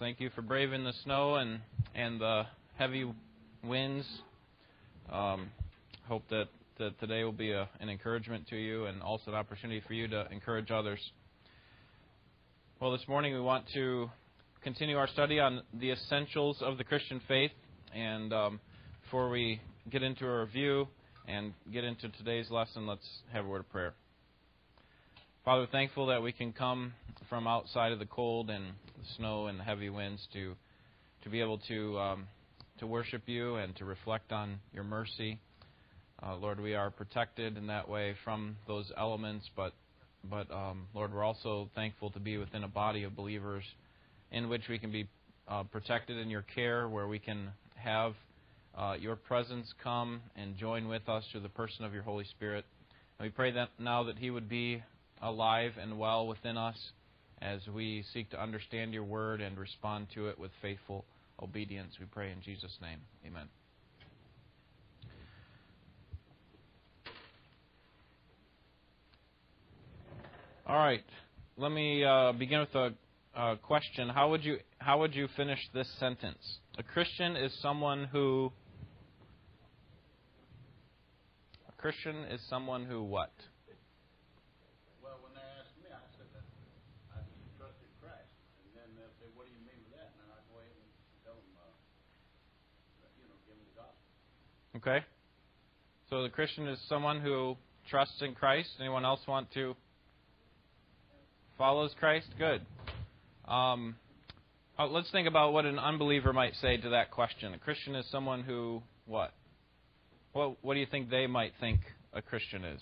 Thank you for braving the snow and and the heavy winds. Um, hope that, that today will be a, an encouragement to you and also an opportunity for you to encourage others. Well, this morning we want to continue our study on the essentials of the Christian faith. And um, before we get into a review and get into today's lesson, let's have a word of prayer. Father, thankful that we can come from outside of the cold and the snow and the heavy winds to to be able to um, to worship you and to reflect on your mercy. Uh, Lord, we are protected in that way from those elements, but but um, Lord, we're also thankful to be within a body of believers in which we can be uh, protected in your care, where we can have uh, your presence come and join with us through the person of your Holy Spirit. And we pray that now that He would be alive and well within us as we seek to understand your word and respond to it with faithful obedience. We pray in Jesus' name. Amen. All right. Let me uh, begin with a, question. How would you how would you finish this sentence? A Christian is someone who a Christian is someone who what? Okay? So the Christian is someone who trusts in Christ. Anyone else want to follows Christ? Good. Um, uh, let's think about what an unbeliever might say to that question. A Christian is someone who what? What what do you think they might think a Christian is?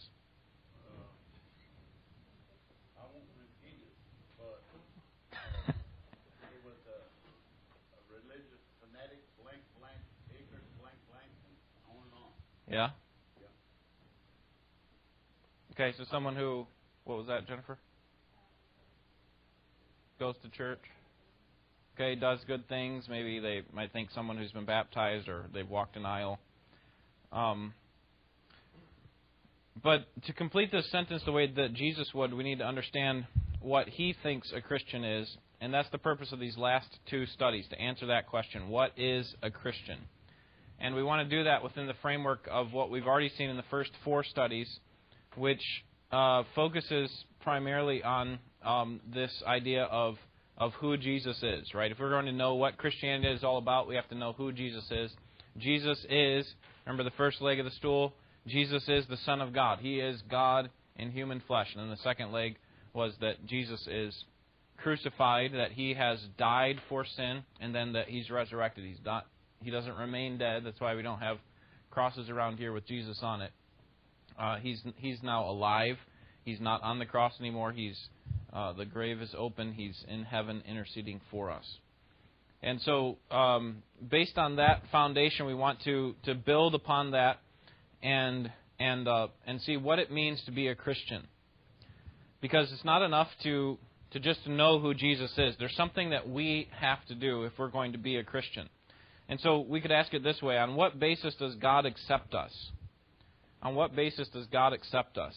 Yeah? Okay, so someone who, what was that, Jennifer? Goes to church. Okay, does good things. Maybe they might think someone who's been baptized or they've walked an aisle. Um, but to complete this sentence the way that Jesus would, we need to understand what he thinks a Christian is. And that's the purpose of these last two studies, to answer that question. What is a Christian? And we want to do that within the framework of what we've already seen in the first four studies, which uh, focuses primarily on um, this idea of of who Jesus is, right? If we're going to know what Christianity is all about, we have to know who Jesus is. Jesus is, remember the first leg of the stool? Jesus is the Son of God. He is God in human flesh. And then the second leg was that Jesus is crucified, that he has died for sin, and then that he's resurrected. He's not he doesn't remain dead. That's why we don't have crosses around here with Jesus on it. Uh, he's he's now alive. He's not on the cross anymore. He's uh, the grave is open. He's in heaven interceding for us. And so, um, based on that foundation, we want to to build upon that and and uh, and see what it means to be a Christian. Because it's not enough to to just know who Jesus is. There's something that we have to do if we're going to be a Christian. And so we could ask it this way On what basis does God accept us? On what basis does God accept us?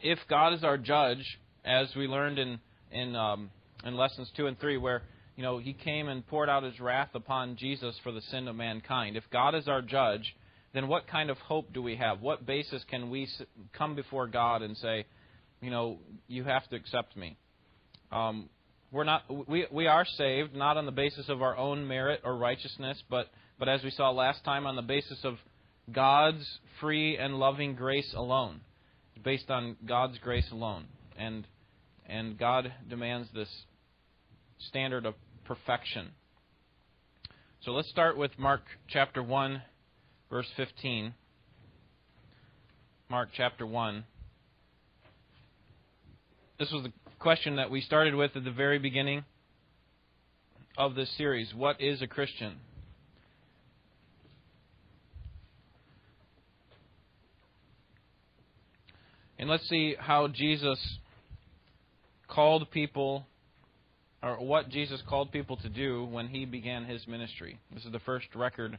If God is our judge, as we learned in, in, um, in lessons 2 and 3, where you know, he came and poured out his wrath upon Jesus for the sin of mankind. If God is our judge, then what kind of hope do we have? What basis can we come before God and say, you know, you have to accept me? Um, we're not we we are saved not on the basis of our own merit or righteousness, but but as we saw last time on the basis of God's free and loving grace alone, based on God's grace alone. And and God demands this standard of perfection. So let's start with Mark chapter 1 verse 15. Mark chapter 1. This was the question that we started with at the very beginning of this series What is a Christian? And let's see how Jesus called people, or what Jesus called people to do when he began his ministry. This is the first record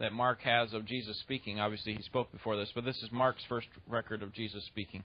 that Mark has of Jesus speaking. Obviously, he spoke before this, but this is Mark's first record of Jesus speaking.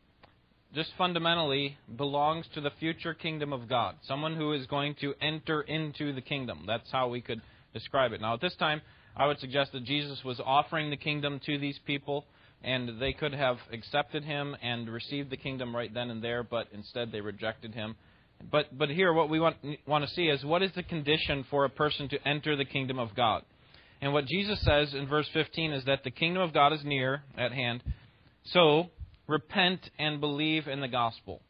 just fundamentally belongs to the future kingdom of God. Someone who is going to enter into the kingdom. That's how we could describe it. Now, at this time, I would suggest that Jesus was offering the kingdom to these people, and they could have accepted him and received the kingdom right then and there, but instead they rejected him. But, but here, what we want, want to see is what is the condition for a person to enter the kingdom of God? And what Jesus says in verse 15 is that the kingdom of God is near at hand. So, repent and believe in the gospel.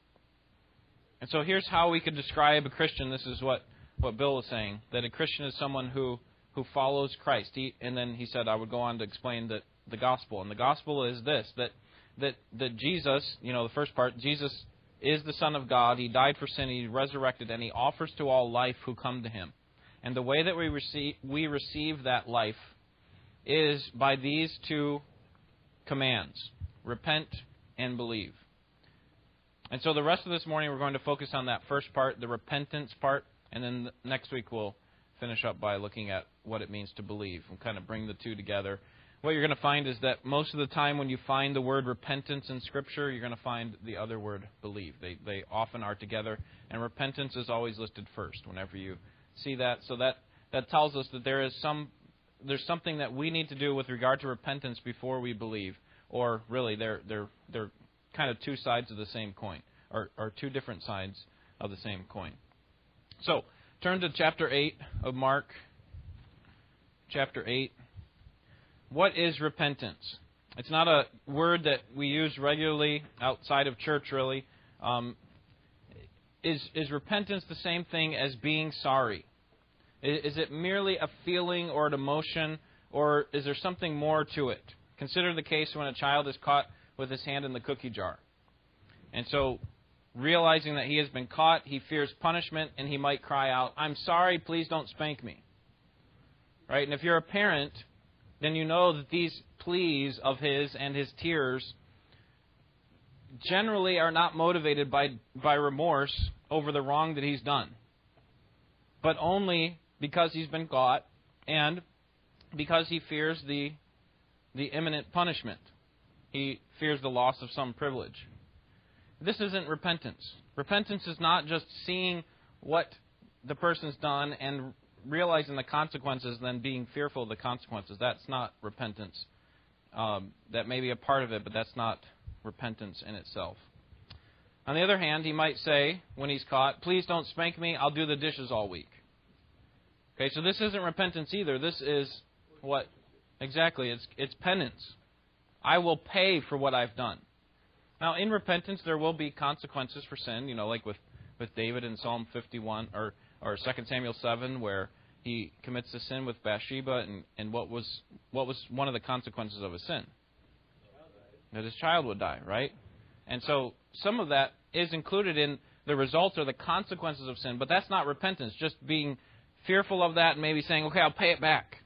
And so here's how we could describe a Christian. This is what, what Bill was saying that a Christian is someone who, who follows Christ. He, and then he said, I would go on to explain that the gospel. And the gospel is this that, that, that Jesus, you know, the first part, Jesus is the Son of God. He died for sin, He resurrected, and He offers to all life who come to Him. And the way that we receive, we receive that life is by these two commands repent and believe. And so the rest of this morning, we're going to focus on that first part, the repentance part, and then next week we'll finish up by looking at what it means to believe and kind of bring the two together. What you're going to find is that most of the time when you find the word repentance in Scripture, you're going to find the other word believe. They, they often are together, and repentance is always listed first whenever you see that. So that, that tells us that there is some there's something that we need to do with regard to repentance before we believe, or really they're they're they're kind of two sides of the same coin, or, or two different sides of the same coin. So turn to chapter eight of Mark. Chapter eight. What is repentance? It's not a word that we use regularly outside of church, really. Um, is, is repentance the same thing as being sorry? Is it merely a feeling or an emotion, or is there something more to it? Consider the case when a child is caught with his hand in the cookie jar. And so, realizing that he has been caught, he fears punishment, and he might cry out, I'm sorry, please don't spank me. Right? And if you're a parent, then you know that these pleas of his and his tears generally are not motivated by, by remorse over the wrong that he's done, but only because he's been caught and because he fears the, the imminent punishment. He fears the loss of some privilege. This isn't repentance. Repentance is not just seeing what the person's done and realizing the consequences, and then being fearful of the consequences. That's not repentance. Um, that may be a part of it, but that's not repentance in itself. On the other hand, he might say, when he's caught, Please don't spank me, I'll do the dishes all week. Okay, so this isn't repentance either. This is what? Exactly, it's, it's penance. I will pay for what I've done. Now, in repentance, there will be consequences for sin, you know, like with, with David in Psalm 51, or, or 2 Samuel 7, where he commits a sin with Bathsheba, and, and what, was, what was one of the consequences of his sin? That his child would die, right? And so some of that is included in the results or the consequences of sin, but that's not repentance, just being fearful of that and maybe saying, okay, I'll pay it back.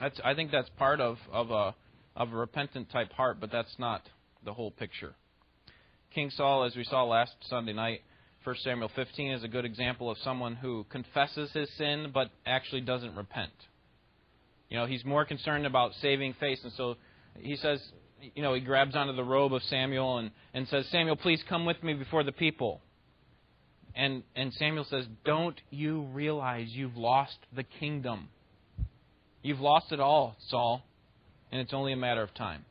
That's, I think that's part of, of, a, of a repentant type heart, but that's not the whole picture. King Saul, as we saw last Sunday night, 1 Samuel 15 is a good example of someone who confesses his sin but actually doesn't repent. You know, he's more concerned about saving face, and so he says, you know, he grabs onto the robe of Samuel and, and says, Samuel, please come with me before the people. And, and Samuel says, Don't you realize you've lost the kingdom? You've lost it all, Saul, and it's only a matter of time.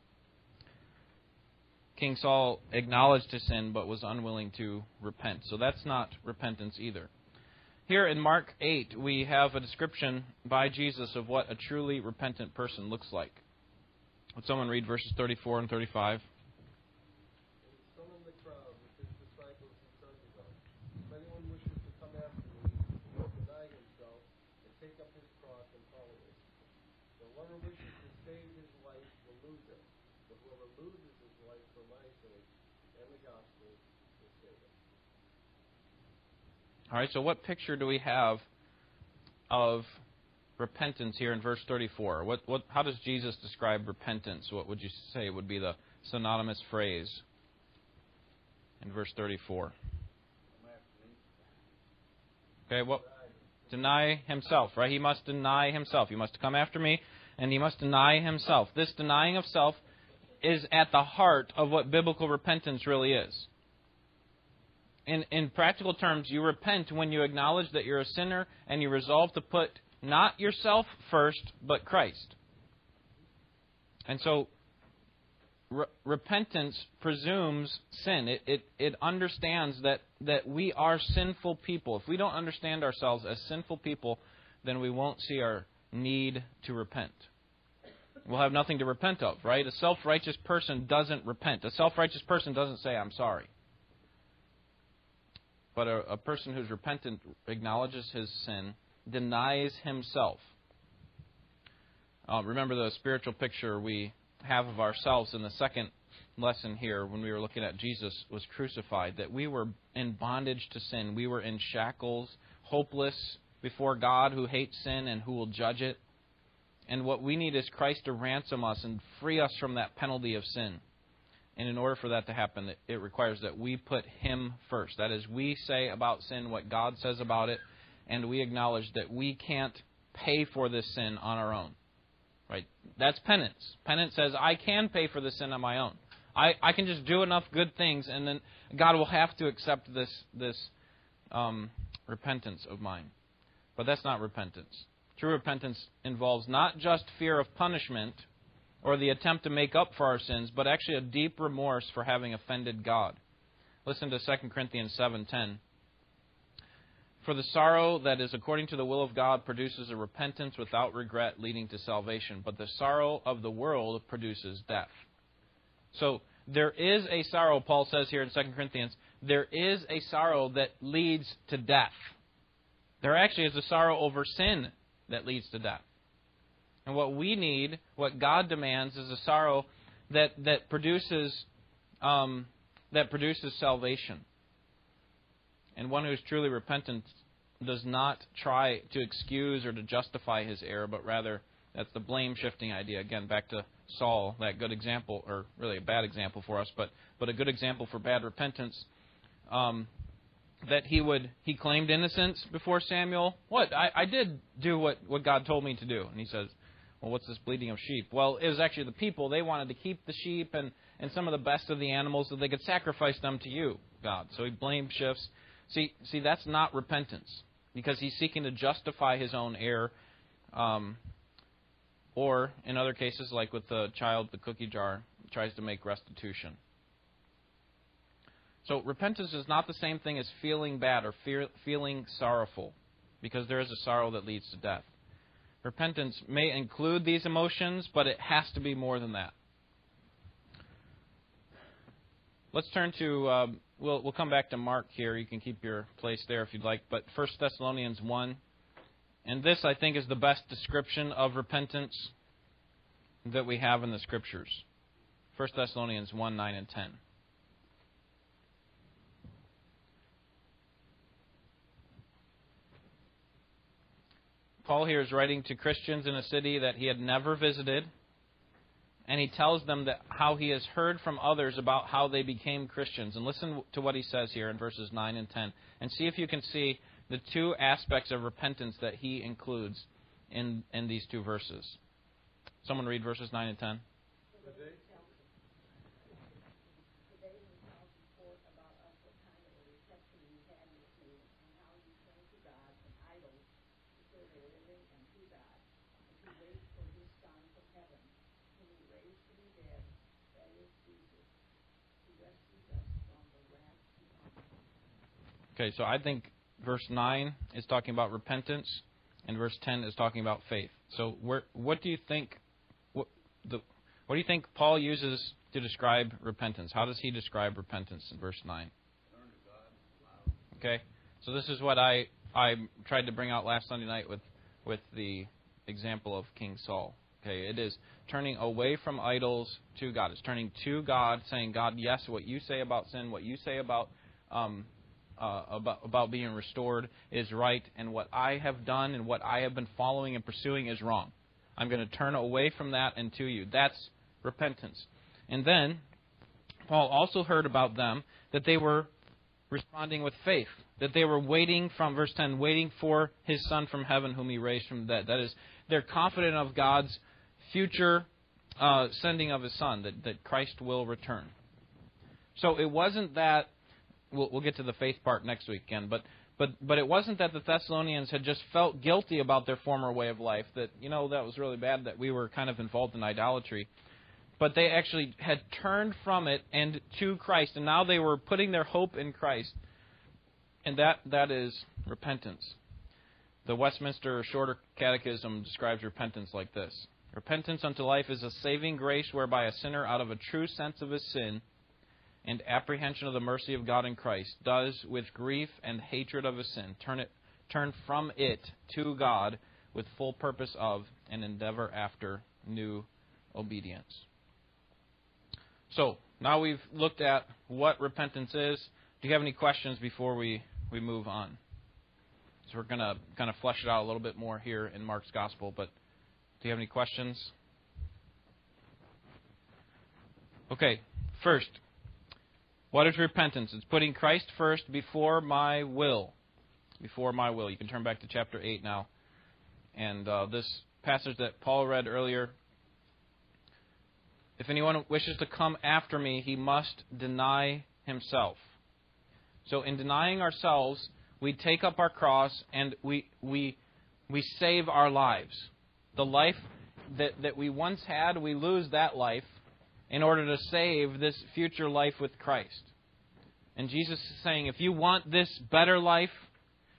King Saul acknowledged his sin but was unwilling to repent. So that's not repentance either. Here in Mark 8, we have a description by Jesus of what a truly repentant person looks like. Would someone read verses 34 and 35? All right, so what picture do we have of repentance here in verse 34? What, what, how does Jesus describe repentance? What would you say would be the synonymous phrase in verse 34? Okay, what? Deny himself, right? He must deny himself. He must come after me, and he must deny himself. This denying of self is at the heart of what biblical repentance really is. In, in practical terms, you repent when you acknowledge that you're a sinner and you resolve to put not yourself first, but Christ. And so, re- repentance presumes sin. It, it, it understands that, that we are sinful people. If we don't understand ourselves as sinful people, then we won't see our need to repent. We'll have nothing to repent of, right? A self righteous person doesn't repent. A self righteous person doesn't say, I'm sorry. But a, a person who's repentant acknowledges his sin, denies himself. Uh, remember the spiritual picture we have of ourselves in the second lesson here when we were looking at Jesus was crucified, that we were in bondage to sin. We were in shackles, hopeless before God who hates sin and who will judge it. And what we need is Christ to ransom us and free us from that penalty of sin. And in order for that to happen, it requires that we put Him first. That is, we say about sin what God says about it, and we acknowledge that we can't pay for this sin on our own. Right? That's penance. Penance says, I can pay for the sin on my own. I, I can just do enough good things, and then God will have to accept this, this um, repentance of mine. But that's not repentance. True repentance involves not just fear of punishment or the attempt to make up for our sins, but actually a deep remorse for having offended God. Listen to 2 Corinthians 7:10. For the sorrow that is according to the will of God produces a repentance without regret leading to salvation, but the sorrow of the world produces death. So there is a sorrow, Paul says here in 2 Corinthians, there is a sorrow that leads to death. There actually is a sorrow over sin that leads to death. And what we need, what God demands, is a sorrow that that produces um, that produces salvation. And one who is truly repentant does not try to excuse or to justify his error, but rather that's the blame shifting idea. Again, back to Saul, that good example, or really a bad example for us, but but a good example for bad repentance. Um, that he would he claimed innocence before Samuel. What I, I did do what what God told me to do, and he says, well, what's this bleating of sheep? Well, it was actually the people. They wanted to keep the sheep and and some of the best of the animals so they could sacrifice them to you, God. So he blame shifts. See, see, that's not repentance because he's seeking to justify his own error. Um, or in other cases, like with the child, the cookie jar, tries to make restitution. So repentance is not the same thing as feeling bad or fear, feeling sorrowful, because there is a sorrow that leads to death. Repentance may include these emotions, but it has to be more than that. Let's turn to. Uh, we'll we'll come back to Mark here. You can keep your place there if you'd like. But First Thessalonians one, and this I think is the best description of repentance that we have in the Scriptures. First Thessalonians one nine and ten. Paul here is writing to Christians in a city that he had never visited, and he tells them that how he has heard from others about how they became Christians. And listen to what he says here in verses 9 and 10, and see if you can see the two aspects of repentance that he includes in, in these two verses. Someone read verses 9 and 10. Okay, so I think verse 9 is talking about repentance, and verse 10 is talking about faith. So, where, what do you think? What, the, what do you think Paul uses to describe repentance? How does he describe repentance in verse 9? Okay, so this is what I I tried to bring out last Sunday night with with the example of King Saul. Okay, it is turning away from idols to God. It's turning to God, saying, God, yes, what you say about sin, what you say about um, uh, about, about being restored is right, and what I have done and what I have been following and pursuing is wrong. I'm going to turn away from that and to you. That's repentance. And then, Paul also heard about them that they were responding with faith, that they were waiting from, verse 10, waiting for his Son from heaven whom he raised from the dead. That is, they're confident of God's future uh, sending of his son, that, that Christ will return. So it wasn't that, we'll, we'll get to the faith part next week again, but, but, but it wasn't that the Thessalonians had just felt guilty about their former way of life, that, you know, that was really bad, that we were kind of involved in idolatry. But they actually had turned from it and to Christ, and now they were putting their hope in Christ. And that, that is repentance. The Westminster Shorter Catechism describes repentance like this Repentance unto life is a saving grace whereby a sinner, out of a true sense of his sin and apprehension of the mercy of God in Christ, does, with grief and hatred of his sin, turn, it, turn from it to God with full purpose of and endeavor after new obedience. So, now we've looked at what repentance is. Do you have any questions before we, we move on? So we're going to kind of flesh it out a little bit more here in Mark's Gospel, but do you have any questions? Okay, first, what is repentance? It's putting Christ first before my will. Before my will. You can turn back to chapter 8 now. And uh, this passage that Paul read earlier if anyone wishes to come after me, he must deny himself. So, in denying ourselves, we take up our cross and we, we, we save our lives. The life that, that we once had, we lose that life in order to save this future life with Christ. And Jesus is saying, if you want this better life,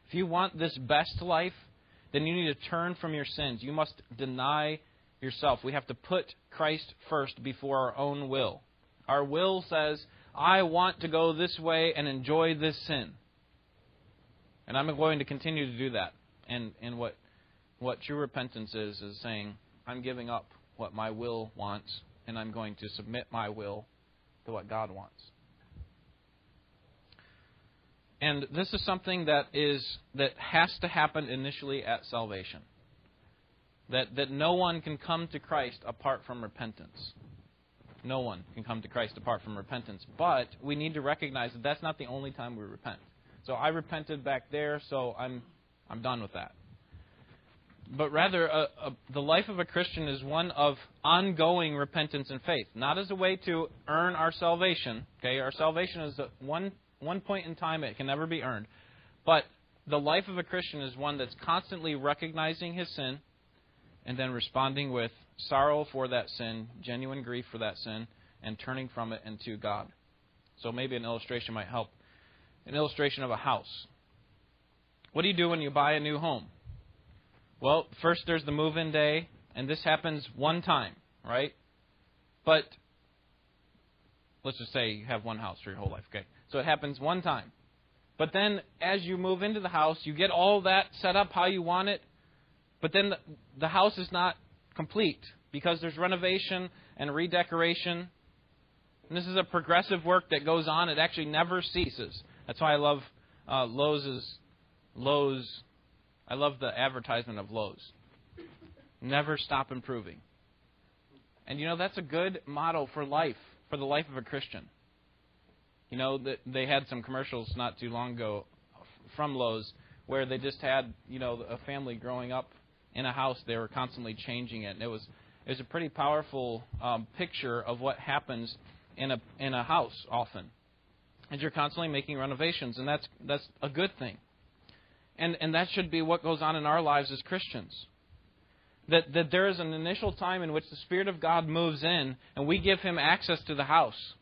if you want this best life, then you need to turn from your sins. You must deny yourself. We have to put Christ first before our own will. Our will says, I want to go this way and enjoy this sin. And I'm going to continue to do that. And, and what, what true repentance is, is saying, I'm giving up what my will wants, and I'm going to submit my will to what God wants. And this is something that is that has to happen initially at salvation. That that no one can come to Christ apart from repentance. No one can come to Christ apart from repentance. But we need to recognize that that's not the only time we repent. So I repented back there, so I'm I'm done with that. But rather, a, a, the life of a Christian is one of ongoing repentance and faith, not as a way to earn our salvation. Okay, our salvation is one one point in time; it can never be earned. But the life of a Christian is one that's constantly recognizing his sin, and then responding with sorrow for that sin, genuine grief for that sin, and turning from it into God. So maybe an illustration might help an illustration of a house. What do you do when you buy a new home? Well, first there's the move in day, and this happens one time, right? But let's just say you have one house for your whole life, okay? So it happens one time. But then as you move into the house, you get all that set up how you want it, but then the, the house is not complete because there's renovation and redecoration. And this is a progressive work that goes on. It actually never ceases. That's why I love uh, Lowe's. Lowe's. I love the advertisement of Lowe's. Never stop improving. And you know that's a good model for life, for the life of a Christian. You know they had some commercials not too long ago from Lowe's where they just had you know a family growing up in a house. They were constantly changing it, and it was it was a pretty powerful um, picture of what happens in a in a house often is you're constantly making renovations, and that's that's a good thing. And and that should be what goes on in our lives as Christians. That that there is an initial time in which the Spirit of God moves in, and we give Him access to the house.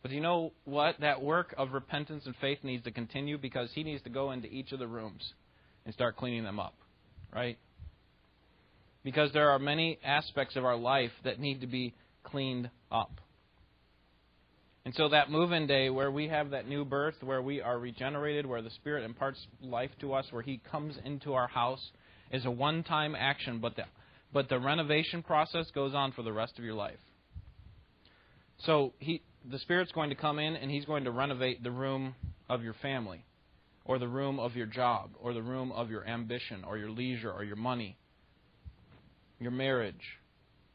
But you know what? That work of repentance and faith needs to continue because He needs to go into each of the rooms and start cleaning them up, right? Because there are many aspects of our life that need to be cleaned up. And so that move in day where we have that new birth, where we are regenerated, where the Spirit imparts life to us, where He comes into our house, is a one time action, but the, but the renovation process goes on for the rest of your life. So he, the Spirit's going to come in and He's going to renovate the room of your family, or the room of your job, or the room of your ambition, or your leisure, or your money, your marriage.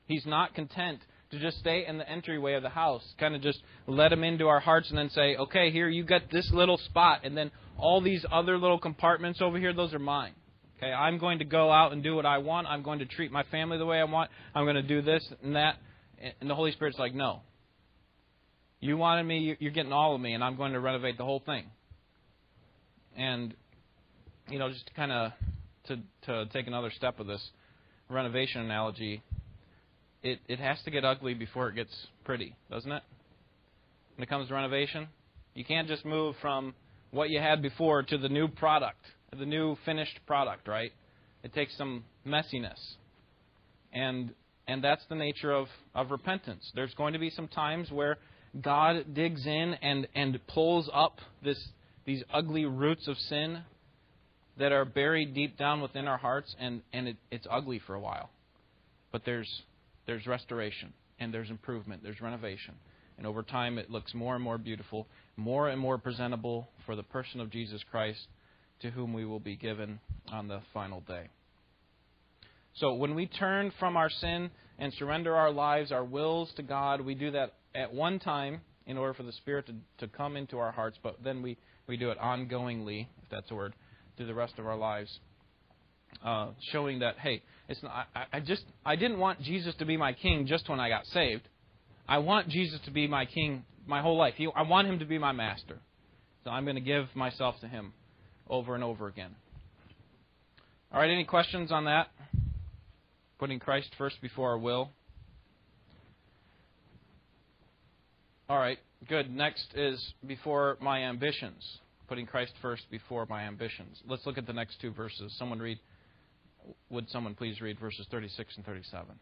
He's not content to just stay in the entryway of the house, kind of just let him into our hearts and then say, okay, here, you got this little spot, and then all these other little compartments over here, those are mine. Okay, I'm going to go out and do what I want. I'm going to treat my family the way I want. I'm going to do this and that. and the Holy Spirit's like, no. You wanted me, you're getting all of me, and I'm going to renovate the whole thing. And, you know, just kind of to, to take another step of this renovation analogy, it, it has to get ugly before it gets pretty, doesn't it? When it comes to renovation, you can't just move from what you had before to the new product, the new finished product, right? It takes some messiness. And and that's the nature of, of repentance. There's going to be some times where God digs in and, and pulls up this, these ugly roots of sin that are buried deep down within our hearts, and, and it, it's ugly for a while. But there's, there's restoration, and there's improvement, there's renovation. And over time, it looks more and more beautiful, more and more presentable for the person of Jesus Christ, to whom we will be given on the final day. So when we turn from our sin and surrender our lives, our wills to God, we do that at one time in order for the Spirit to, to come into our hearts, but then we, we do it ongoingly, if that's a word, through the rest of our lives. Uh, showing that, hey, it's not, I, I just I didn't want Jesus to be my king just when I got saved. I want Jesus to be my king my whole life. He, I want him to be my master. So I'm going to give myself to him over and over again. All right, any questions on that? Putting Christ first before our will. All right, good. Next is before my ambitions. Putting Christ first before my ambitions. Let's look at the next two verses. Someone read. Would someone please read verses 36 and 37?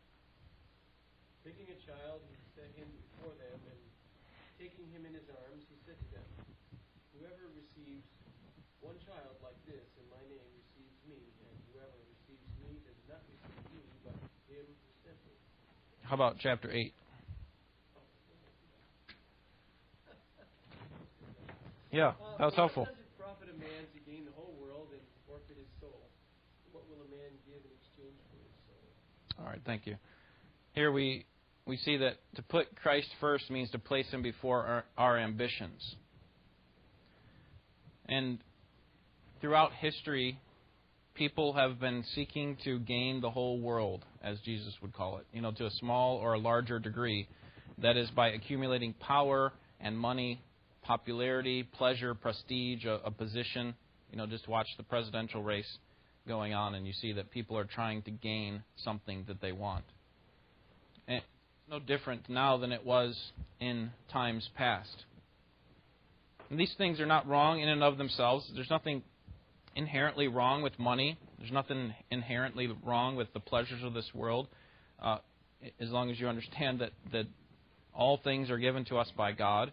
Taking a child, he set him before them, and taking him in his arms, he said to them, Whoever receives one child like this in my name receives me, and whoever receives me does not receive me, but him who sent me. How about chapter 8? Yeah, that was helpful. What does it profit a man to gain the whole world and forfeit his soul? What will a man give in exchange for his soul? All right, thank you. Here we we see that to put Christ first means to place him before our, our ambitions. And throughout history, people have been seeking to gain the whole world, as Jesus would call it, you know, to a small or a larger degree. That is by accumulating power and money, popularity, pleasure, prestige, a, a position. You know, just watch the presidential race going on, and you see that people are trying to gain something that they want. And it's no different now than it was in times past. And these things are not wrong in and of themselves. There's nothing inherently wrong with money. There's nothing inherently wrong with the pleasures of this world, uh, as long as you understand that, that all things are given to us by God.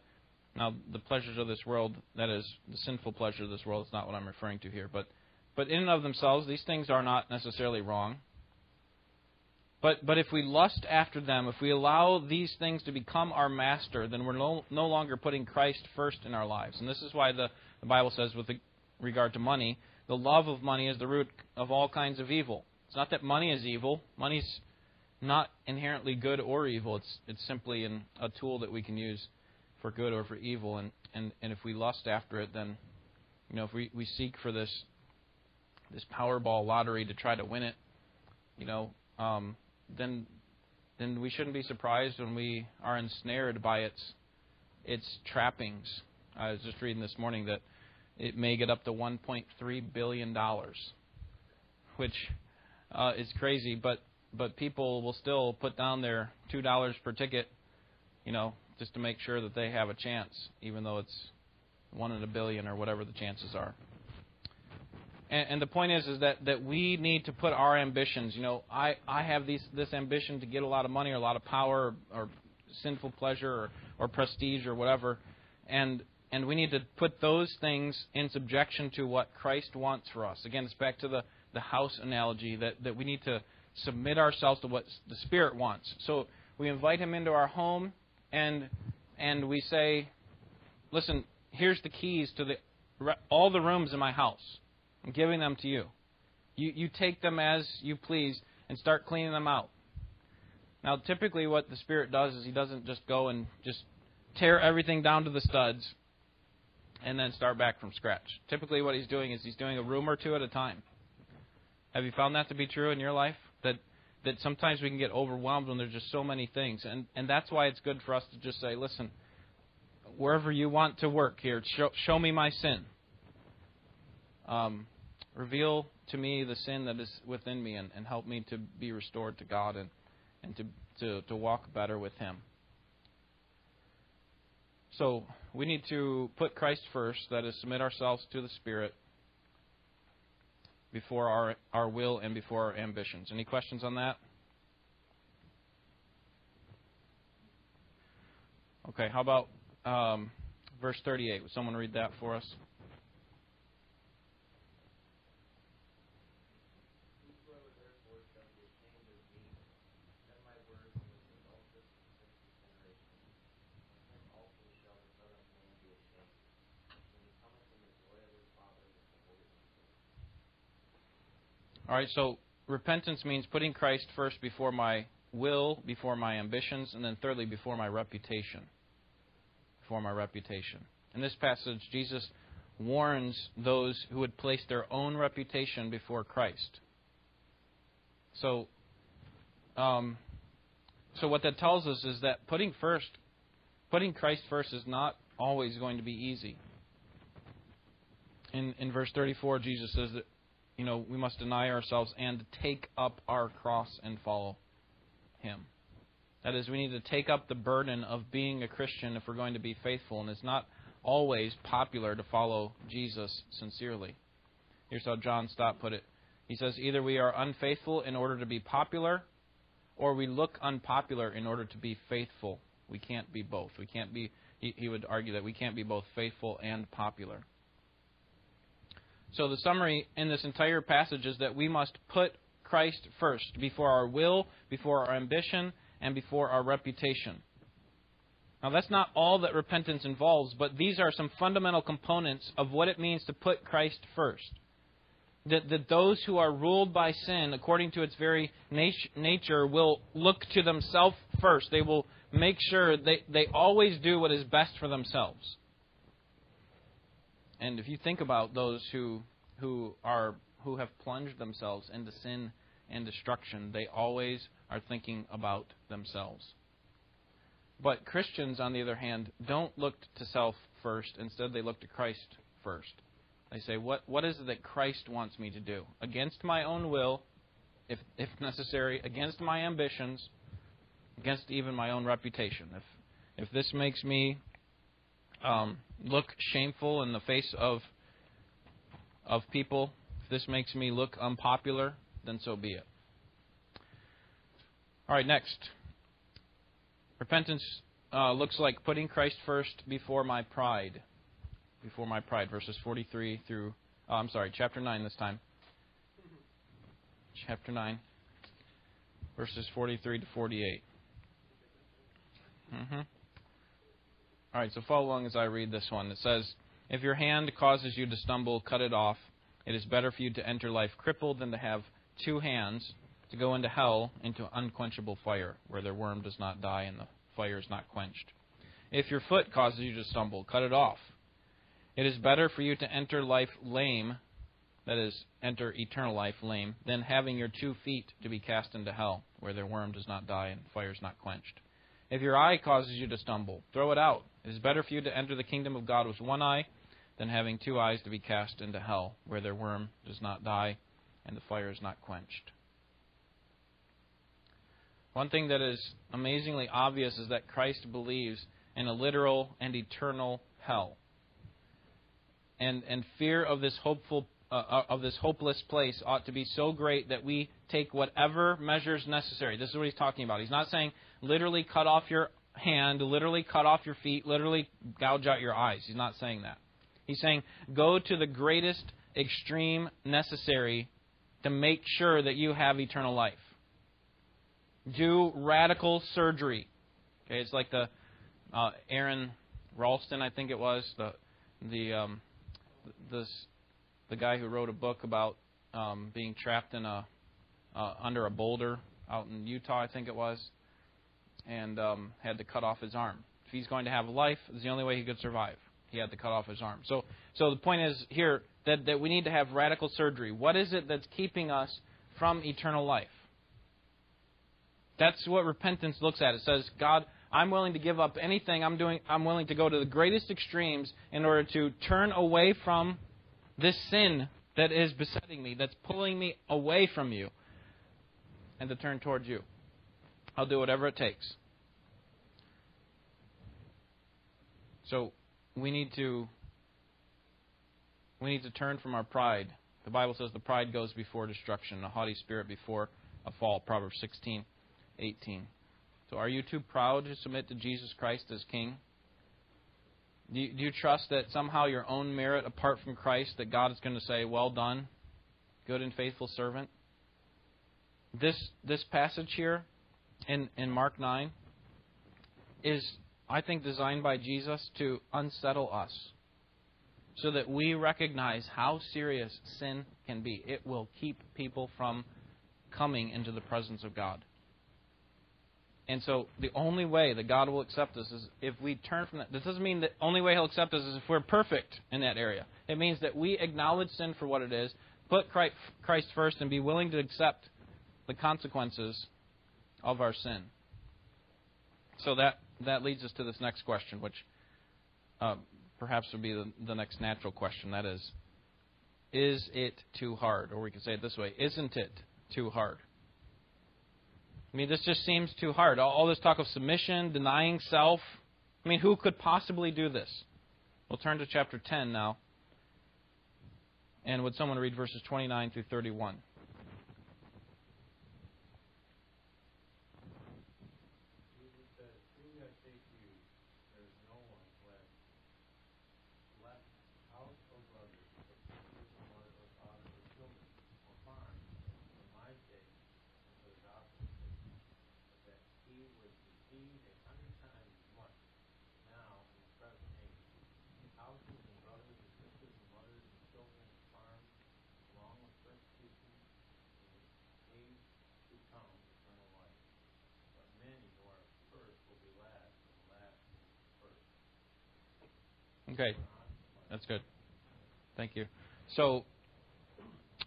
Now, the pleasures of this world, that is, the sinful pleasure of this world, is not what I'm referring to here. But, but in and of themselves, these things are not necessarily wrong. But, but if we lust after them, if we allow these things to become our master, then we're no, no longer putting Christ first in our lives. And this is why the, the Bible says, with regard to money, the love of money is the root of all kinds of evil. It's not that money is evil. Money's not inherently good or evil. It's, it's simply an, a tool that we can use for good or for evil. And, and, and if we lust after it, then, you know, if we, we seek for this, this Powerball lottery to try to win it, you know, um, then then we shouldn't be surprised when we are ensnared by its its trappings. I was just reading this morning that it may get up to 1.3 billion dollars, which uh, is crazy. But but people will still put down their two dollars per ticket, you know, just to make sure that they have a chance, even though it's one in a billion or whatever the chances are. And, and the point is, is that, that we need to put our ambitions. You know, I, I have these, this ambition to get a lot of money or a lot of power or, or sinful pleasure or, or prestige or whatever, and and we need to put those things in subjection to what Christ wants for us. Again, it's back to the, the house analogy that, that we need to submit ourselves to what the Spirit wants. So we invite Him into our home, and and we say, "Listen, here's the keys to the all the rooms in my house. Giving them to you. You you take them as you please and start cleaning them out." Now, typically, what the Spirit does is He doesn't just go and just tear everything down to the studs and then start back from scratch. Typically, what he's doing is he's doing a room or two at a time. Have you found that to be true in your life? That that sometimes we can get overwhelmed when there's just so many things. And, and that's why it's good for us to just say, listen, wherever you want to work here, show, show me my sin. Um, reveal to me the sin that is within me and, and help me to be restored to God and, and to, to, to walk better with Him. So we need to put Christ first, that is, submit ourselves to the Spirit before our, our will and before our ambitions. Any questions on that? Okay, how about um, verse 38? Would someone read that for us? All right, so repentance means putting Christ first before my will, before my ambitions, and then thirdly, before my reputation. Before my reputation. In this passage, Jesus warns those who would place their own reputation before Christ. So, um, so what that tells us is that putting first, putting Christ first is not always going to be easy. In in verse 34, Jesus says that you know, we must deny ourselves and take up our cross and follow Him. That is, we need to take up the burden of being a Christian if we're going to be faithful, and it's not always popular to follow Jesus sincerely. Here's how John Stott put it. He says, Either we are unfaithful in order to be popular, or we look unpopular in order to be faithful. We can't be both. We can't be, he, he would argue that we can't be both faithful and popular. So the summary in this entire passage is that we must put Christ first before our will, before our ambition, and before our reputation. Now, that's not all that repentance involves, but these are some fundamental components of what it means to put Christ first. That, that those who are ruled by sin, according to its very nat- nature, will look to themselves first. They will make sure they, they always do what is best for themselves. And if you think about those who who are who have plunged themselves into sin and destruction, they always are thinking about themselves. But Christians, on the other hand, don't look to self first. Instead, they look to Christ first. They say, "What what is it that Christ wants me to do? Against my own will, if if necessary, against my ambitions, against even my own reputation. If if this makes me um, look shameful in the face of of people, if this makes me look unpopular, then so be it. All right, next. Repentance uh, looks like putting Christ first before my pride. Before my pride, verses 43 through, oh, I'm sorry, chapter 9 this time. Chapter 9, verses 43 to 48. Mm-hmm. All right, so follow along as I read this one. It says, If your hand causes you to stumble, cut it off. It is better for you to enter life crippled than to have two hands to go into hell, into unquenchable fire, where their worm does not die and the fire is not quenched. If your foot causes you to stumble, cut it off. It is better for you to enter life lame, that is, enter eternal life lame, than having your two feet to be cast into hell, where their worm does not die and fire is not quenched. If your eye causes you to stumble, throw it out. It is better for you to enter the kingdom of God with one eye than having two eyes to be cast into hell, where their worm does not die and the fire is not quenched. One thing that is amazingly obvious is that Christ believes in a literal and eternal hell. And, and fear of this hopeful uh, uh of this hopeless place ought to be so great that we take whatever measures necessary. This is what he's talking about. He's not saying literally cut off your hand, literally cut off your feet, literally gouge out your eyes. He's not saying that. He's saying go to the greatest extreme necessary to make sure that you have eternal life. Do radical surgery. Okay, it's like the uh, Aron Ralston, I think it was the the um, this the guy who wrote a book about um, being trapped in a uh, under a boulder out in Utah, I think it was, and um, had to cut off his arm. If he's going to have life, it's the only way he could survive. He had to cut off his arm. So, so the point is here that, that we need to have radical surgery. What is it that's keeping us from eternal life? That's what repentance looks at. It says, God, I'm willing to give up anything. I'm doing I'm willing to go to the greatest extremes in order to turn away from this sin that is besetting me, that's pulling me away from you, and to turn towards you. I'll do whatever it takes. So we need to we need to turn from our pride. The Bible says the pride goes before destruction, a haughty spirit before a fall. Proverbs 16, 18. So are you too proud to submit to Jesus Christ as King? Do you, do you trust that somehow your own merit apart from Christ, that God is going to say, Well done, good and faithful servant? This, this passage here in, in Mark 9 is, I think, designed by Jesus to unsettle us so that we recognize how serious sin can be. It will keep people from coming into the presence of God. And so the only way that God will accept us is if we turn from that. This doesn't mean that only way He'll accept us is if we're perfect in that area. It means that we acknowledge sin for what it is, put Christ first, and be willing to accept the consequences of our sin. So that that leads us to this next question, which uh, perhaps would be the, the next natural question. That is, is it too hard? Or we could say it this way: Isn't it too hard? I mean, this just seems too hard. All, all this talk of submission, denying self. I mean, who could possibly do this? We'll turn to chapter 10 now. And would someone read verses 29 through 31? Okay, that's good. Thank you. So,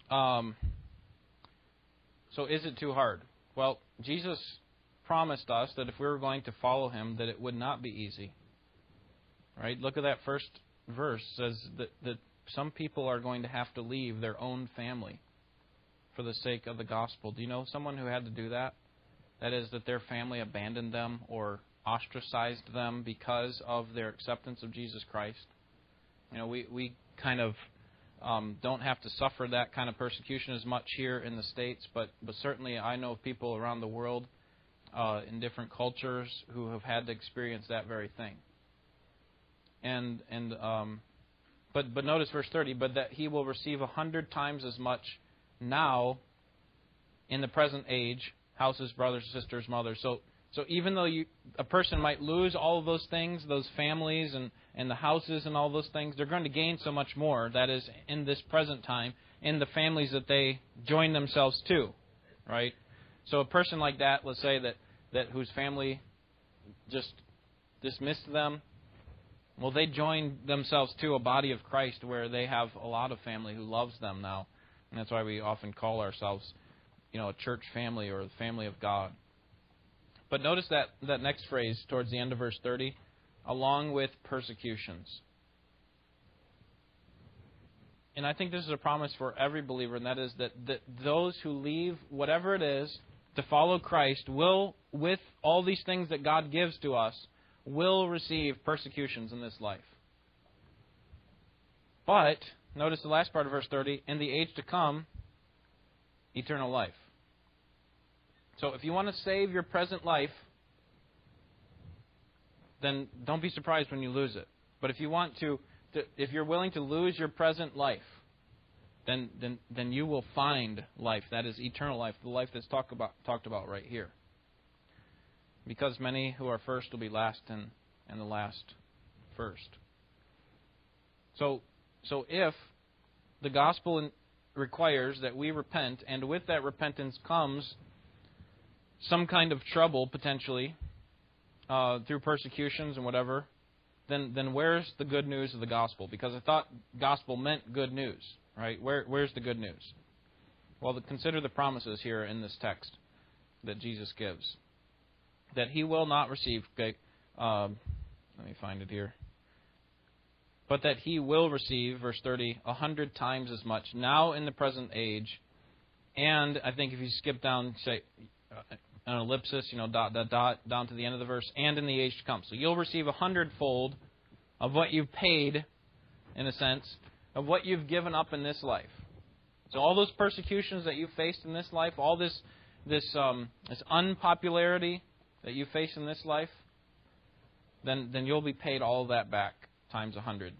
um, so is it too hard? Well, Jesus promised us that if we were going to follow him, that it would not be easy. Right? Look at that first verse. Says that, that some people are going to have to leave their own family for the sake of the gospel. Do you know someone who had to do that? That is, that their family abandoned them or ostracized them because of their acceptance of Jesus Christ. You know, we, we kind of um, don't have to suffer that kind of persecution as much here in the States, but, but certainly I know people around the world uh, in different cultures who have had to experience that very thing. And, and um, but, but notice verse 30, but that he will receive a hundred times as much now in the present age, houses, brothers, sisters, mothers. So so even though you, a person might lose all of those things, those families and, and the houses and all those things, they're going to gain so much more. That is, in this present time, in the families that they join themselves to, right? So a person like that, let's say that, that whose family just dismissed them, well, they join themselves to a body of Christ where they have a lot of family who loves them now, and that's why we often call ourselves, you know, a church family or the family of God. But notice that, that next phrase towards the end of verse 30 along with persecutions. And I think this is a promise for every believer, and that is that, that those who leave whatever it is to follow Christ will, with all these things that God gives to us, will receive persecutions in this life. But, notice the last part of verse 30 in the age to come, eternal life. So if you want to save your present life, then don't be surprised when you lose it. But if you want to, if you're willing to lose your present life, then then then you will find life. That is eternal life, the life that's talked about talked about right here. Because many who are first will be last, and and the last first. So so if the gospel requires that we repent, and with that repentance comes some kind of trouble potentially uh, through persecutions and whatever, then then where's the good news of the gospel? Because I thought gospel meant good news, right? Where where's the good news? Well, consider the promises here in this text. that Jesus gives. That he will not receive, um, let me find it here. But that he will receive, verse 30, a hundred times as much now in the present age. And I think if you skip down, say, uh, an ellipsis, you know, dot, dot, dot, down to the end of the verse, and in the age to come. So you'll receive a hundredfold of what you've paid, in a sense, of what you've given up in this life. So all those persecutions that you faced in this life, all this this um, this unpopularity that you face in this life, then then you'll be paid all that back times a hundred.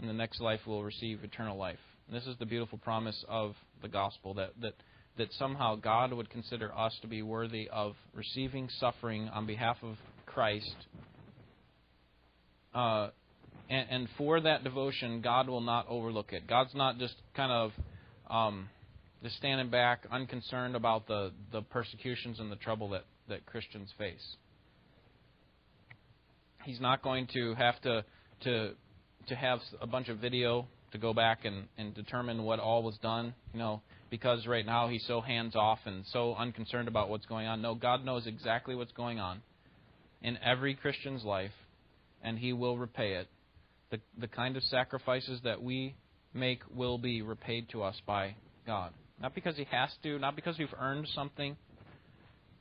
In the next life, will receive eternal life. And this is the beautiful promise of the gospel that that that somehow God would consider us to be worthy of receiving suffering on behalf of Christ. Uh, and, and, for that devotion, God will not overlook it. God's not just kind of um, just standing back, unconcerned about the, the persecutions and the trouble that, that Christians face. He's not going to have to to to have a bunch of video to go back and, and determine what all was done. You know, because right now he's so hands off and so unconcerned about what's going on. No, God knows exactly what's going on in every Christian's life, and he will repay it. The, the kind of sacrifices that we make will be repaid to us by God. Not because he has to, not because we've earned something,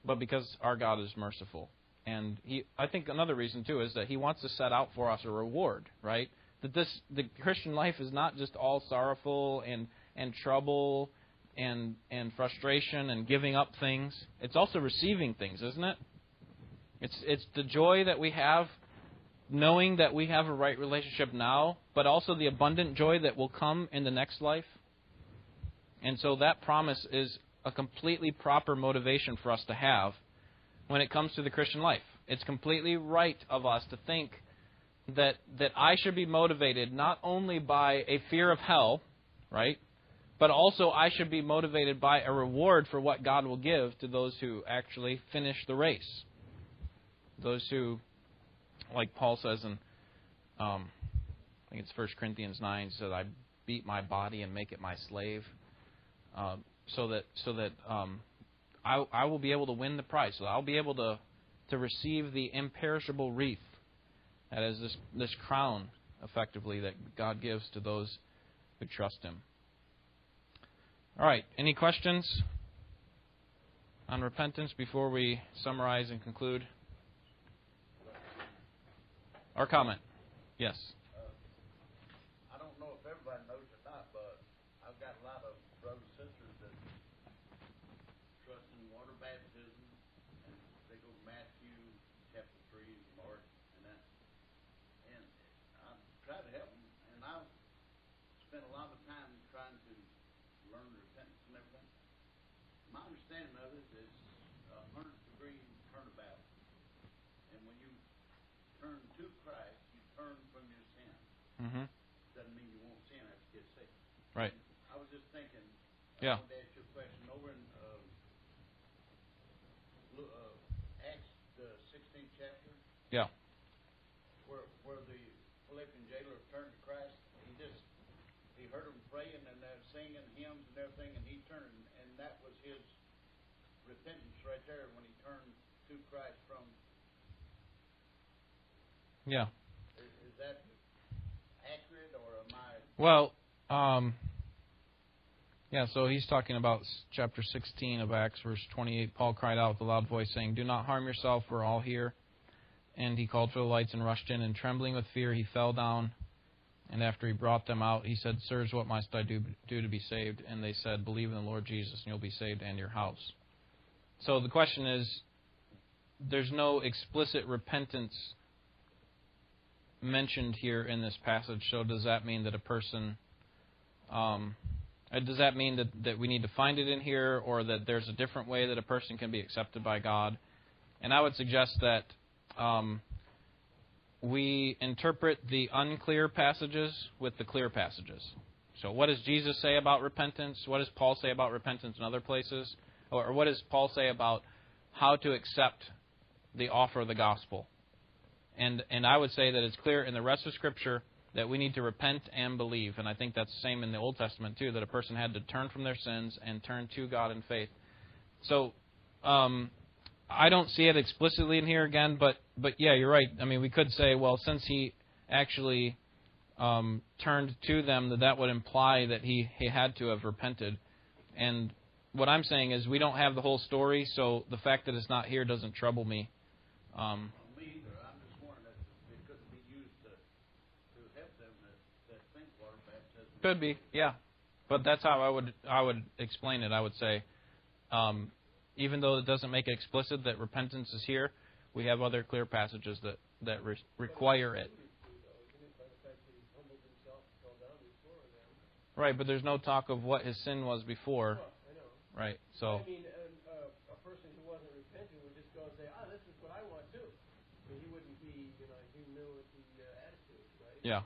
but because our God is merciful. And he, I think another reason too is that he wants to set out for us a reward, right? That this the Christian life is not just all sorrowful and and trouble and and frustration and giving up things. It's also receiving things, isn't it? It's it's the joy that we have knowing that we have a right relationship now, but also the abundant joy that will come in the next life. And so that promise is a completely proper motivation for us to have when it comes to the Christian life. It's completely right of us to think that that I should be motivated not only by a fear of hell, right? But also I should be motivated by a reward for what God will give to those who actually finish the race. Those who, like Paul says in, um, I think it's 1 Corinthians 9, says, I beat my body and make it my slave, uh, so that so that um, I, I will be able to win the prize. So I'll be able to to receive the imperishable wreath, that is this this crown, effectively that God gives to those who trust Him. All right. Any questions on repentance before we summarize and conclude? Or comment? Yes. Mm-hmm. Doesn't mean you won't sin after you get saved. Right. I was just thinking. Yeah. I wanted to ask you a question over in uh, uh, Acts the 16th chapter. Yeah. Where where the Philippian jailer turned to Christ, he just he heard them praying and they're singing hymns and everything, and he turned, and that was his repentance right there when he turned to Christ from. Yeah. Is, is that well, um, yeah, so he's talking about chapter 16 of Acts, verse 28. Paul cried out with a loud voice, saying, Do not harm yourself, we're all here. And he called for the lights and rushed in, and trembling with fear, he fell down. And after he brought them out, he said, Sirs, what must I do, do to be saved? And they said, Believe in the Lord Jesus, and you'll be saved and your house. So the question is there's no explicit repentance mentioned here in this passage. So does that mean that a person um, uh, does that mean that, that we need to find it in here or that there's a different way that a person can be accepted by God? And I would suggest that um, we interpret the unclear passages with the clear passages. So, what does Jesus say about repentance? What does Paul say about repentance in other places? Or, or what does Paul say about how to accept the offer of the gospel? And and I would say that it's clear in the rest of Scripture that we need to repent and believe. And I think that's the same in the Old Testament too, that a person had to turn from their sins and turn to God in faith. So um, I don't see it explicitly in here again, but but yeah, you're right. I mean, we could say, well, since he actually um, turned to them, that that would imply that he he had to have repented. And what I'm saying is, we don't have the whole story, so the fact that it's not here doesn't trouble me. Um, Me either. I'm just wondering if it couldn't be used to, to help them that, that think water baptism. Could be, yeah. But that's how I would I would explain it. I would say, um, even though it doesn't make it explicit that repentance is here, we have other clear passages that that re- require it. Right, but there's no talk of what his sin was before. Right. So I mean, a person who wasn't repentant would just go and say, "Ah, this is what I want too." He wouldn't be, you know, humility attitude, right? yeah.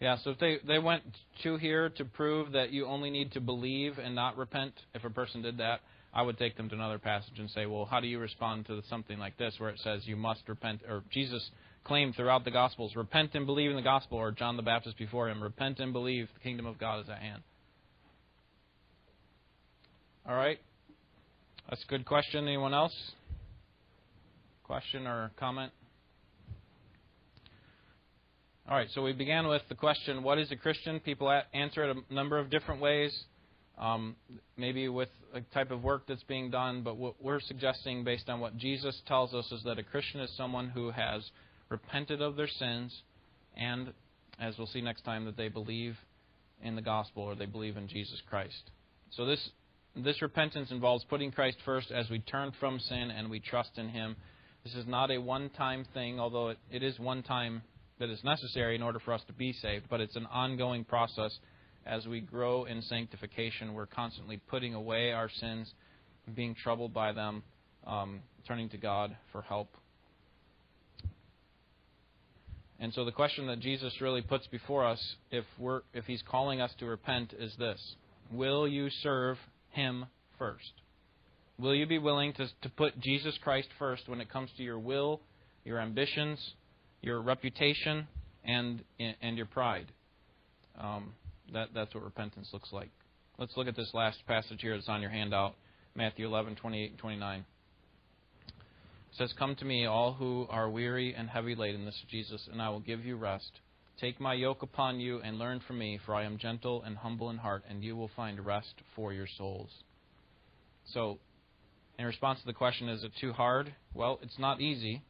Yeah, so if they they went to here to prove that you only need to believe and not repent, if a person did that, I would take them to another passage and say, well, how do you respond to something like this where it says you must repent or Jesus claimed throughout the gospels, repent and believe in the gospel or John the Baptist before him, repent and believe the kingdom of God is at hand. All right. That's a good question. Anyone else? Question or comment? All right, so we began with the question, what is a Christian? People answer it a number of different ways, um, maybe with a type of work that's being done, but what we're suggesting, based on what Jesus tells us, is that a Christian is someone who has repented of their sins and, as we'll see next time, that they believe in the gospel or they believe in Jesus Christ. So this this repentance involves putting Christ first as we turn from sin and we trust in Him. This is not a one-time thing, although it, it is one time that is necessary in order for us to be saved, but it's an ongoing process. As we grow in sanctification, we're constantly putting away our sins, being troubled by them, um, turning to God for help. And so the question that Jesus really puts before us, if we're if He's calling us to repent, is this: Will you serve Him first? Will you be willing to to put Jesus Christ first when it comes to your will, your ambitions, your reputation, and and your pride? Um, that that's what repentance looks like. Let's look at this last passage here that's on your handout, Matthew 11, 28 and 29. It says, Come to me, all who are weary and heavy laden, this is Jesus, and I will give you rest. Take my yoke upon you and learn from me, for I am gentle and humble in heart, and you will find rest for your souls. So, in response to the question, is it too hard? Well, it's not easy,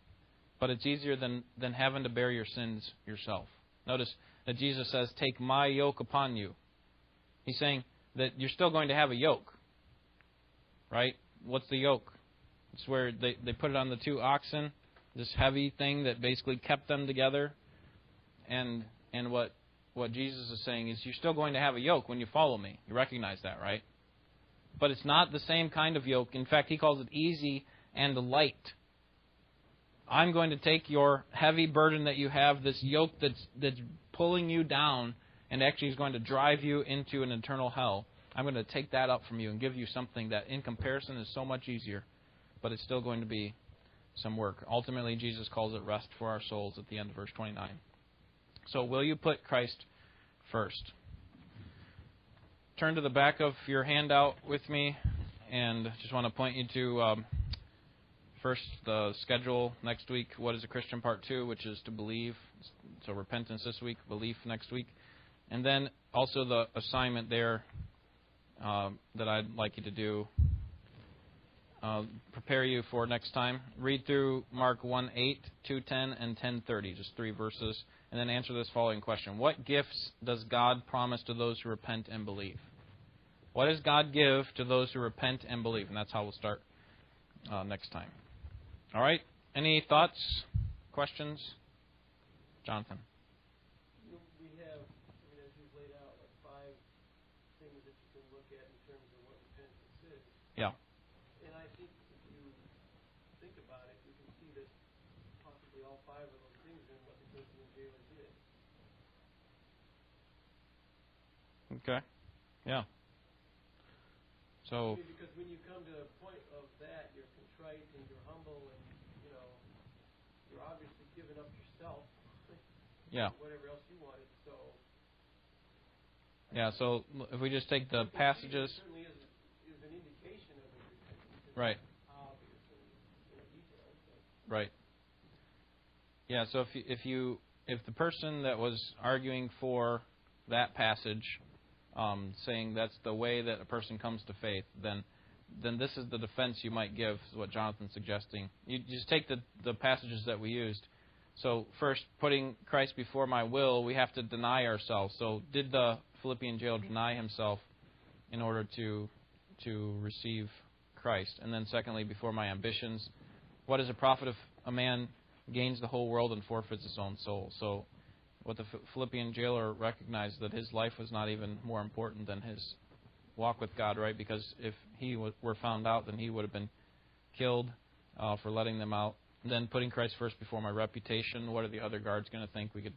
but it's easier than, than having to bear your sins yourself. Notice that Jesus says, Take my yoke upon you. He's saying that you're still going to have a yoke. Right? What's the yoke? It's where they, they put it on the two oxen, this heavy thing that basically kept them together. And and what what Jesus is saying is you're still going to have a yoke when you follow me. You recognize that, right? But it's not the same kind of yoke. In fact, he calls it easy and light. I'm going to take your heavy burden that you have, this yoke that's that's pulling you down and actually is going to drive you into an eternal hell. I'm going to take that up from you and give you something that in comparison is so much easier but it's still going to be some work. Ultimately, Jesus calls it rest for our souls at the end of verse 29. So, will you put Christ first? Turn to the back of your handout with me, and just want to point you to um, first the schedule next week. What is a Christian? Part two, which is to believe. So, repentance this week, belief next week, and then also the assignment there uh, that I'd like you to do uh, prepare you for next time. Read through Mark 1 8, 2 10, and 10 30, just three verses, and then answer this following question What gifts does God promise to those who repent and believe? What does God give to those who repent and believe? And that's how we'll start uh, next time. All right? Any thoughts, questions? Jonathan. you- we have, I mean, as you've laid out, like five things that you can look at in terms of what repentance is. Yeah. And I think if you think about it, you can see that possibly all five of those things are what the Corinthian jailer did. Okay. Yeah. So, I mean, because when you come to a point of that, you're contrite and you're humble and, you know, you're obviously giving up yourself, yeah. whatever else you wanted, so. Yeah, so if we just take the passages. Certainly is, is an indication of repentance Right. obvious in, in detail. But Right. Yeah. So if you, if you if the person that was arguing for that passage, um, saying that's the way that a person comes to faith, then then this is the defense you might give. Is what Jonathan's suggesting. You just take the the passages that we used. So first, putting Christ before my will, we have to deny ourselves. So did the Philippian jailer deny himself in order to to receive Christ? And then secondly, before my ambitions, what is a profit if a man gains the whole world and forfeits his own soul? So what the Philippian jailer recognized that his life was not even more important than his walk with God, right? Because if he were found out, then he would have been killed uh, for letting them out. Then putting Christ first before my reputation. What are the other guards going to think? We could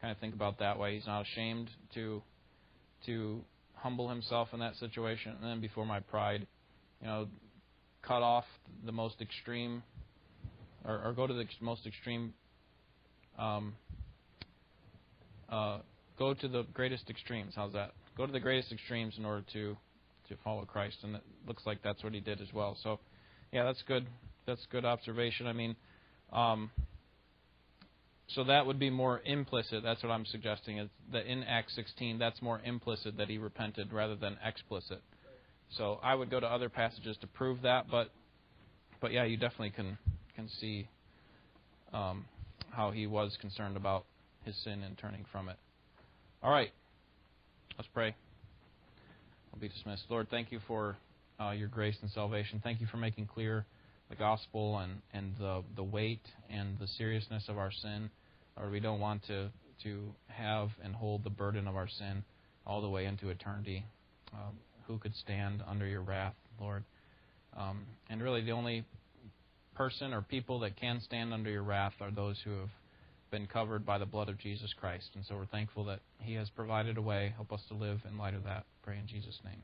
kind of think about that way. He's not ashamed to to humble himself in that situation. And then before my pride, you know, cut off the most extreme, or, or go to the most extreme. Um, uh, go to the greatest extremes. How's that? Go to the greatest extremes in order to to follow Christ, and it looks like that's what he did as well. So, yeah, that's good. That's good observation. I mean, um, so that would be more implicit. That's what I'm suggesting. Is that in Acts 16, that's more implicit that he repented rather than explicit. So I would go to other passages to prove that, but but yeah, you definitely can can see um, how he was concerned about his sin and turning from it. All right, let's pray. I'll be dismissed. Lord, thank you for uh, your grace and salvation. Thank you for making clear the gospel and, and the, the weight and the seriousness of our sin. Lord, we don't want to, to have and hold the burden of our sin all the way into eternity. Um, who could stand under your wrath, Lord? Um, and really, the only person or people that can stand under your wrath are those who have been covered by the blood of Jesus Christ. And so we're thankful that He has provided a way. Help us to live in light of that. Pray in Jesus' name.